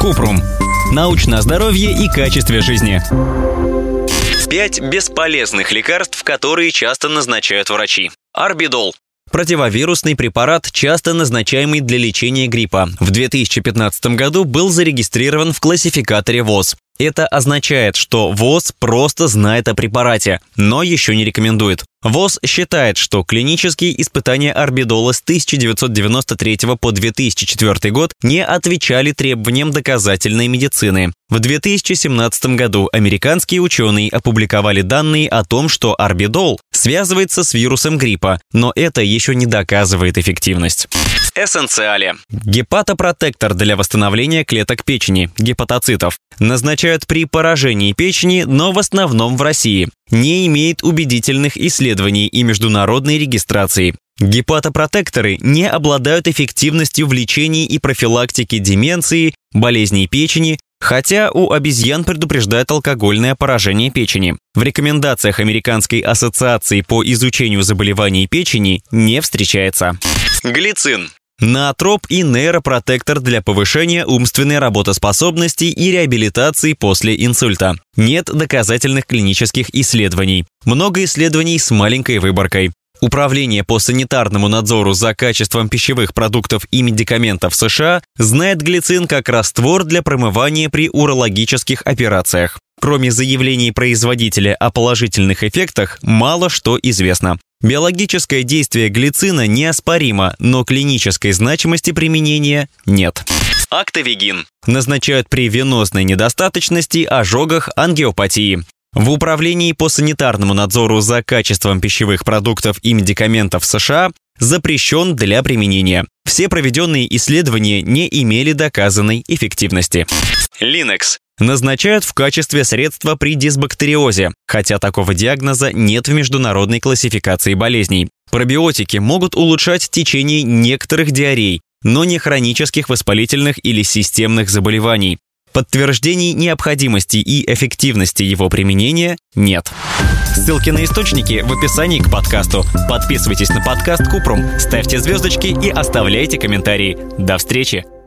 Купрум. Научное здоровье и качестве жизни. Пять бесполезных лекарств, которые часто назначают врачи. Арбидол. Противовирусный препарат, часто назначаемый для лечения гриппа, в 2015 году был зарегистрирован в классификаторе ВОЗ. Это означает, что ВОЗ просто знает о препарате, но еще не рекомендует. ВОЗ считает, что клинические испытания орбидола с 1993 по 2004 год не отвечали требованиям доказательной медицины. В 2017 году американские ученые опубликовали данные о том, что орбидол связывается с вирусом гриппа, но это еще не доказывает эффективность. Эссенциале. Гепатопротектор для восстановления клеток печени, гепатоцитов, назначают при поражении печени, но в основном в России. Не имеет убедительных исследований и международной регистрации. Гепатопротекторы не обладают эффективностью в лечении и профилактике деменции, болезней печени, хотя у обезьян предупреждает алкогольное поражение печени. В рекомендациях Американской ассоциации по изучению заболеваний печени не встречается. Глицин Наотроп и нейропротектор для повышения умственной работоспособности и реабилитации после инсульта. Нет доказательных клинических исследований. Много исследований с маленькой выборкой. Управление по санитарному надзору за качеством пищевых продуктов и медикаментов США знает глицин как раствор для промывания при урологических операциях. Кроме заявлений производителя о положительных эффектах, мало что известно. Биологическое действие глицина неоспоримо, но клинической значимости применения нет. Актовигин. Назначают при венозной недостаточности, ожогах, ангиопатии. В Управлении по санитарному надзору за качеством пищевых продуктов и медикаментов США запрещен для применения. Все проведенные исследования не имели доказанной эффективности. Linux назначают в качестве средства при дисбактериозе, хотя такого диагноза нет в международной классификации болезней. Пробиотики могут улучшать течение некоторых диарей, но не хронических воспалительных или системных заболеваний. Подтверждений необходимости и эффективности его применения нет. Ссылки на источники в описании к подкасту. Подписывайтесь на подкаст Купрум, ставьте звездочки и оставляйте комментарии. До встречи!